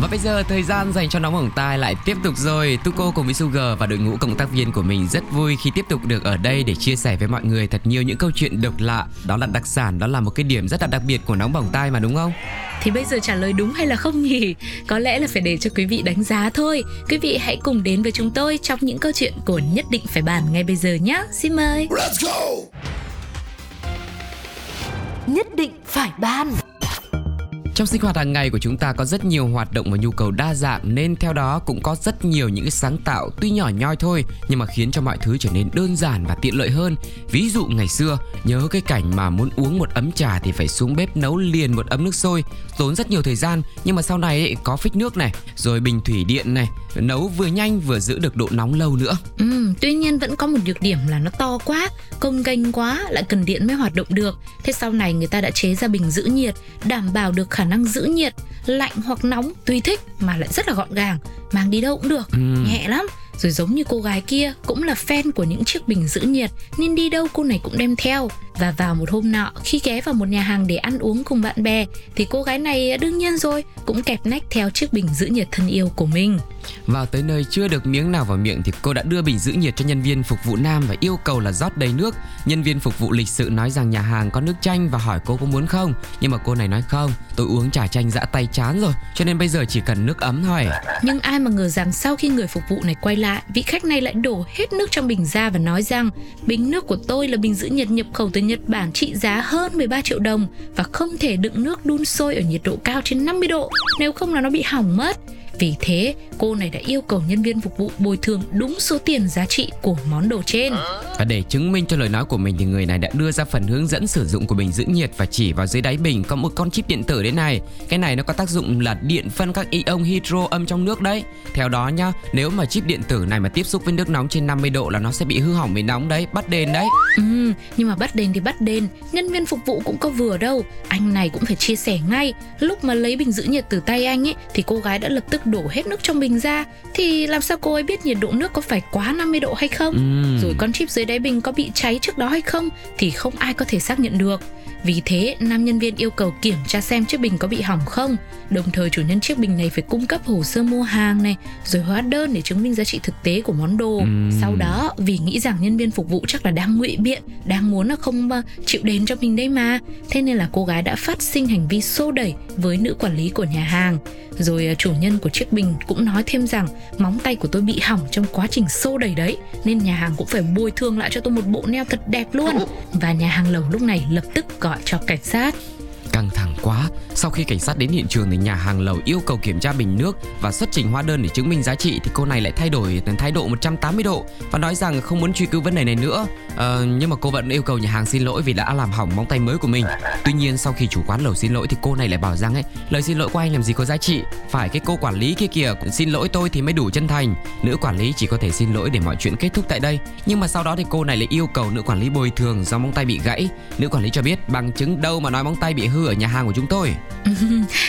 Và bây giờ thời gian dành cho nóng bỏng tai lại tiếp tục rồi Tuko cùng với Sugar và đội ngũ cộng tác viên của mình rất vui khi tiếp tục được ở đây để chia sẻ với mọi người thật nhiều những câu chuyện độc lạ Đó là đặc sản, đó là một cái điểm rất là đặc biệt của nóng bỏng tai mà đúng không? Thì bây giờ trả lời đúng hay là không nhỉ? Có lẽ là phải để cho quý vị đánh giá thôi. Quý vị hãy cùng đến với chúng tôi trong những câu chuyện của nhất định phải bàn ngay bây giờ nhé. Xin mời. Let's go. Nhất định phải bàn. Trong sinh hoạt hàng ngày của chúng ta có rất nhiều hoạt động và nhu cầu đa dạng nên theo đó cũng có rất nhiều những cái sáng tạo tuy nhỏ nhoi thôi nhưng mà khiến cho mọi thứ trở nên đơn giản và tiện lợi hơn. Ví dụ ngày xưa nhớ cái cảnh mà muốn uống một ấm trà thì phải xuống bếp nấu liền một ấm nước sôi, tốn rất nhiều thời gian nhưng mà sau này ấy, có phích nước này, rồi bình thủy điện này, nấu vừa nhanh vừa giữ được độ nóng lâu nữa. Ừ, tuy nhiên vẫn có một nhược điểm là nó to quá, công ganh quá lại cần điện mới hoạt động được. Thế sau này người ta đã chế ra bình giữ nhiệt đảm bảo được khả năng giữ nhiệt lạnh hoặc nóng tùy thích mà lại rất là gọn gàng mang đi đâu cũng được ừ. nhẹ lắm rồi giống như cô gái kia cũng là fan của những chiếc bình giữ nhiệt nên đi đâu cô này cũng đem theo và vào một hôm nọ khi ghé vào một nhà hàng để ăn uống cùng bạn bè thì cô gái này đương nhiên rồi cũng kẹp nách theo chiếc bình giữ nhiệt thân yêu của mình vào tới nơi chưa được miếng nào vào miệng thì cô đã đưa bình giữ nhiệt cho nhân viên phục vụ nam và yêu cầu là rót đầy nước. Nhân viên phục vụ lịch sự nói rằng nhà hàng có nước chanh và hỏi cô có muốn không. Nhưng mà cô này nói không, tôi uống trà chanh dã tay chán rồi, cho nên bây giờ chỉ cần nước ấm thôi. Nhưng ai mà ngờ rằng sau khi người phục vụ này quay lại, vị khách này lại đổ hết nước trong bình ra và nói rằng bình nước của tôi là bình giữ nhiệt nhập khẩu từ Nhật Bản trị giá hơn 13 triệu đồng và không thể đựng nước đun sôi ở nhiệt độ cao trên 50 độ, nếu không là nó bị hỏng mất. Vì thế, cô này đã yêu cầu nhân viên phục vụ bồi thường đúng số tiền giá trị của món đồ trên. Và để chứng minh cho lời nói của mình thì người này đã đưa ra phần hướng dẫn sử dụng của bình giữ nhiệt và chỉ vào dưới đáy bình có một con chip điện tử đấy này. Cái này nó có tác dụng là điện phân các ion hydro âm trong nước đấy. Theo đó nhá, nếu mà chip điện tử này mà tiếp xúc với nước nóng trên 50 độ là nó sẽ bị hư hỏng bị nóng đấy, bắt đền đấy. Ừ, nhưng mà bắt đền thì bắt đền, nhân viên phục vụ cũng có vừa đâu. Anh này cũng phải chia sẻ ngay, lúc mà lấy bình giữ nhiệt từ tay anh ấy thì cô gái đã lập tức đổ hết nước trong bình ra thì làm sao cô ấy biết nhiệt độ nước có phải quá 50 độ hay không? Ừ. Rồi con chip dưới đáy bình có bị cháy trước đó hay không thì không ai có thể xác nhận được. Vì thế, nam nhân viên yêu cầu kiểm tra xem chiếc bình có bị hỏng không. Đồng thời chủ nhân chiếc bình này phải cung cấp hồ sơ mua hàng này, rồi hóa đơn để chứng minh giá trị thực tế của món đồ. Uhm. Sau đó, vì nghĩ rằng nhân viên phục vụ chắc là đang ngụy biện, đang muốn là không ờ, chịu đến cho mình đấy mà. Thế nên là cô gái đã phát sinh hành vi xô đẩy với nữ quản lý của nhà hàng. Rồi ờ, chủ nhân của chiếc bình cũng nói thêm rằng móng tay của tôi bị hỏng trong quá trình xô đẩy đấy, nên nhà hàng cũng phải bồi thường lại cho tôi một bộ neo thật đẹp luôn. Và nhà hàng lầu lúc này lập tức gọi gọi cho cảnh sát. Căng thẳng quá, sau khi cảnh sát đến hiện trường thì nhà hàng lầu yêu cầu kiểm tra bình nước và xuất trình hóa đơn để chứng minh giá trị thì cô này lại thay đổi thái độ 180 độ và nói rằng không muốn truy cứu vấn đề này nữa. À, nhưng mà cô vẫn yêu cầu nhà hàng xin lỗi vì đã làm hỏng móng tay mới của mình. Tuy nhiên sau khi chủ quán lầu xin lỗi thì cô này lại bảo rằng ấy lời xin lỗi của anh làm gì có giá trị, phải cái cô quản lý kia kìa xin lỗi tôi thì mới đủ chân thành. Nữ quản lý chỉ có thể xin lỗi để mọi chuyện kết thúc tại đây. Nhưng mà sau đó thì cô này lại yêu cầu nữ quản lý bồi thường do móng tay bị gãy. Nữ quản lý cho biết bằng chứng đâu mà nói móng tay bị hư ở nhà hàng của chúng tôi.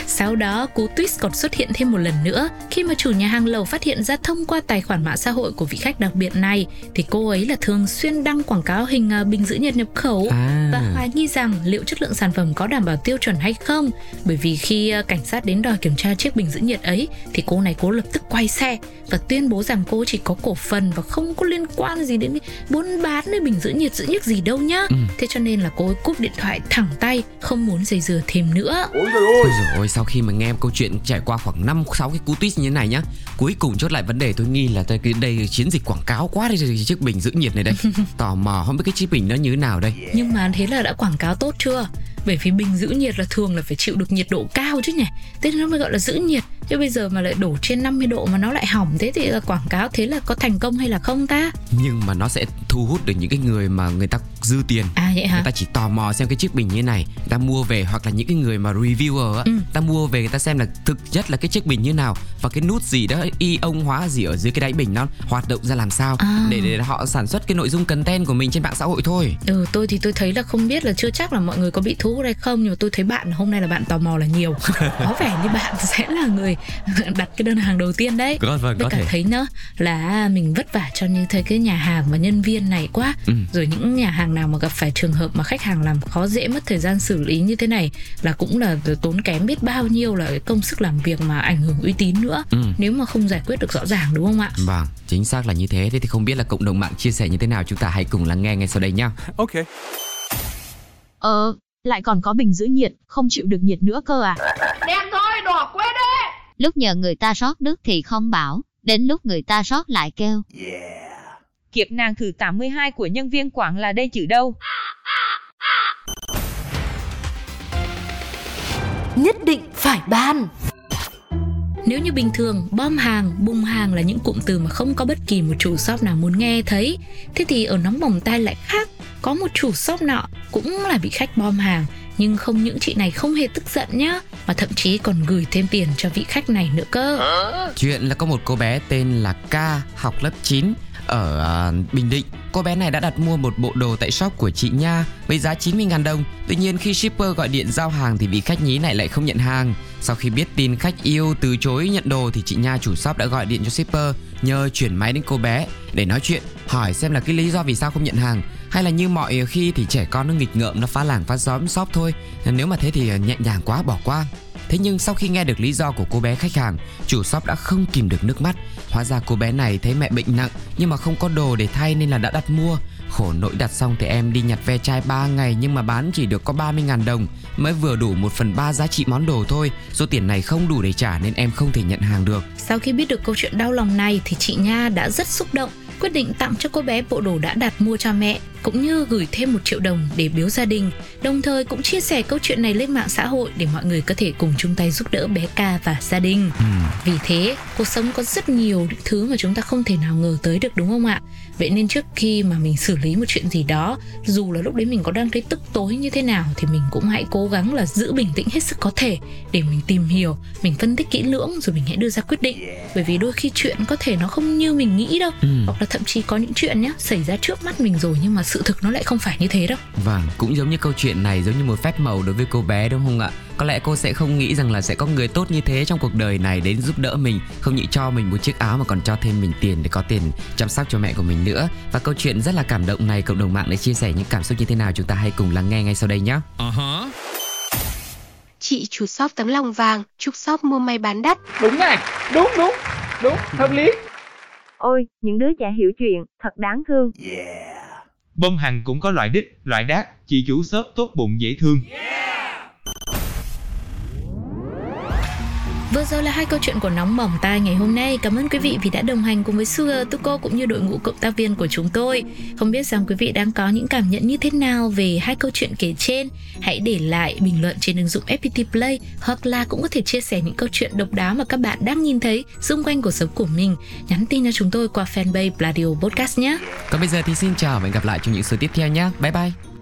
Sau đó, cú twist còn xuất hiện thêm một lần nữa khi mà chủ nhà hàng lầu phát hiện ra thông qua tài khoản mạng xã hội của vị khách đặc biệt này thì cô ấy là thường xuyên đăng quảng cáo hình à, bình giữ nhiệt nhập khẩu à. và hoài nghi rằng liệu chất lượng sản phẩm có đảm bảo tiêu chuẩn hay không. Bởi vì khi à, cảnh sát đến đòi kiểm tra chiếc bình giữ nhiệt ấy thì cô này cố lập tức quay xe và tuyên bố rằng cô chỉ có cổ phần và không có liên quan gì đến buôn bán nơi bình giữ nhiệt giữ nhiệt gì đâu nhá. Ừ. Thế cho nên là cô ấy cúp điện thoại thẳng tay, không muốn dây dừa thêm nữa. Ôi trời ơi. Ôi trời ơi, sau khi mà nghe câu chuyện trải qua khoảng 5 6 cái cú twist như thế này nhá. Cuối cùng chốt lại vấn đề tôi nghi là đây, đây chiến dịch quảng cáo quá đây chiếc bình giữ nhiệt này đây. Tò mò không biết cái chiếc bình nó như thế nào đây. Nhưng mà thế là đã quảng cáo tốt chưa? bởi vì bình giữ nhiệt là thường là phải chịu được nhiệt độ cao chứ nhỉ thế nên nó mới gọi là giữ nhiệt chứ bây giờ mà lại đổ trên 50 độ mà nó lại hỏng thế thì là quảng cáo thế là có thành công hay là không ta nhưng mà nó sẽ thu hút được những cái người mà người ta dư tiền À vậy hả? người ta chỉ tò mò xem cái chiếc bình như này người ta mua về hoặc là những cái người mà reviewer á Ừ. ta mua về người ta xem là thực chất là cái chiếc bình như nào và cái nút gì đó ion hóa gì ở dưới cái đáy bình nó hoạt động ra làm sao À. để, để họ sản xuất cái nội dung content của mình trên mạng xã hội thôi Ừ tôi thì tôi thấy là không biết là chưa chắc là mọi người có bị thu hút hay không nhưng mà tôi thấy bạn hôm nay là bạn tò mò là nhiều có vẻ như bạn sẽ là người đặt cái đơn hàng đầu tiên đấy có vâng với có cả thể thấy nữa là mình vất vả cho như thế cái nhà hàng và nhân viên này quá Ừ. rồi những nhà hàng nào mà gặp phải trường hợp mà khách hàng làm khó dễ mất thời gian xử lý như thế này là cũng là tốn kém biết bao nhiêu là cái công sức làm việc mà ảnh hưởng uy tín nữa Ừ. nếu mà không giải quyết được rõ ràng đúng không ạ Vâng, chính xác là như thế. Thế thì không biết là cộng đồng mạng chia sẻ như thế nào chúng ta hãy cùng lắng nghe ngay sau đây nhá. Okay. Ờ, lại còn có bình giữ nhiệt, không chịu được nhiệt nữa cơ à? Lúc nhờ người ta rót nước thì không bảo, đến lúc người ta rót lại kêu. Kiếp nàng thử 82 của nhân viên Quảng là đây chữ đâu? nhất định phải ban Nếu như bình thường, bom hàng, bung hàng là những cụm từ mà không có bất kỳ một chủ shop nào muốn nghe thấy. Thế thì ở nóng bỏng tai lại khác, có một chủ shop nọ cũng là bị khách bom hàng. Nhưng không những chị này không hề tức giận nhá, mà thậm chí còn gửi thêm tiền cho vị khách này nữa cơ. Chuyện là có một cô bé tên là K học lớp 9 ở à, Bình Định. Cô bé này đã đặt mua một bộ đồ tại shop của chị Nha với giá 90.000 đồng. Tuy nhiên khi shipper gọi điện giao hàng thì vị khách nhí này lại không nhận hàng. Sau khi biết tin khách yêu từ chối nhận đồ thì chị Nha chủ shop đã gọi điện cho shipper nhờ chuyển máy đến cô bé để nói chuyện, hỏi xem là cái lý do vì sao không nhận hàng hay là như mọi khi thì trẻ con nó nghịch ngợm nó phá làng phá xóm shop thôi. Nếu mà thế thì à, nhẹ nhàng quá bỏ qua. Thế nhưng sau khi nghe được lý do của cô bé khách hàng, chủ shop đã không kìm được nước mắt. Hóa ra cô bé này thấy mẹ bệnh nặng nhưng mà không có đồ để thay nên là đã đặt mua. Khổ nỗi đặt xong thì em đi nhặt ve chai 3 ngày nhưng mà bán chỉ được có 30.000 đồng Mới vừa đủ 1 phần 3 giá trị món đồ thôi Số tiền này không đủ để trả nên em không thể nhận hàng được Sau khi biết được câu chuyện đau lòng này thì chị Nha đã rất xúc động quyết định tặng cho cô bé bộ đồ đã đặt mua cho mẹ cũng như gửi thêm một triệu đồng để biếu gia đình. Đồng thời cũng chia sẻ câu chuyện này lên mạng xã hội để mọi người có thể cùng chung tay giúp đỡ bé ca và gia đình. Vì thế cuộc sống có rất nhiều thứ mà chúng ta không thể nào ngờ tới được đúng không ạ? Vậy nên trước khi mà mình xử lý một chuyện gì đó dù là lúc đấy mình có đang thấy tức tối như thế nào thì mình cũng hãy cố gắng là giữ bình tĩnh hết sức có thể để mình tìm hiểu mình phân tích kỹ lưỡng rồi mình hãy đưa ra quyết định. Bởi vì đôi khi chuyện có thể nó không như mình nghĩ đâu. Ừ. hoặc là thậm chí có những chuyện nhá xảy ra trước mắt mình rồi nhưng mà sự thực nó lại không phải như thế đâu Vâng, cũng giống như câu chuyện này giống như một phép màu đối với cô bé đúng không ạ? Có lẽ cô sẽ không nghĩ rằng là sẽ có người tốt như thế trong cuộc đời này đến giúp đỡ mình Không những cho mình một chiếc áo mà còn cho thêm mình tiền để có tiền chăm sóc cho mẹ của mình nữa Và câu chuyện rất là cảm động này cộng đồng mạng đã chia sẻ những cảm xúc như thế nào chúng ta hãy cùng lắng nghe ngay sau đây nhé Chị chủ shop tấm lòng vàng, chúc shop mua may bán đắt. Đúng này, đúng đúng, đúng, hợp lý. Ôi, những đứa trẻ hiểu chuyện, thật đáng thương. Bông hằng cũng có loại đích, loại đát, chị chủ shop tốt bụng dễ thương. Vừa rồi là hai câu chuyện của nóng bỏng tai ngày hôm nay. Cảm ơn quý vị vì đã đồng hành cùng với Sugar Tuko cũng như đội ngũ cộng tác viên của chúng tôi. Không biết rằng quý vị đang có những cảm nhận như thế nào về hai câu chuyện kể trên. Hãy để lại bình luận trên ứng dụng FPT Play hoặc là cũng có thể chia sẻ những câu chuyện độc đáo mà các bạn đang nhìn thấy xung quanh cuộc sống của mình. Nhắn tin cho chúng tôi qua fanpage radio Podcast nhé. Còn bây giờ thì xin chào và hẹn gặp lại trong những số tiếp theo nhé Bye bye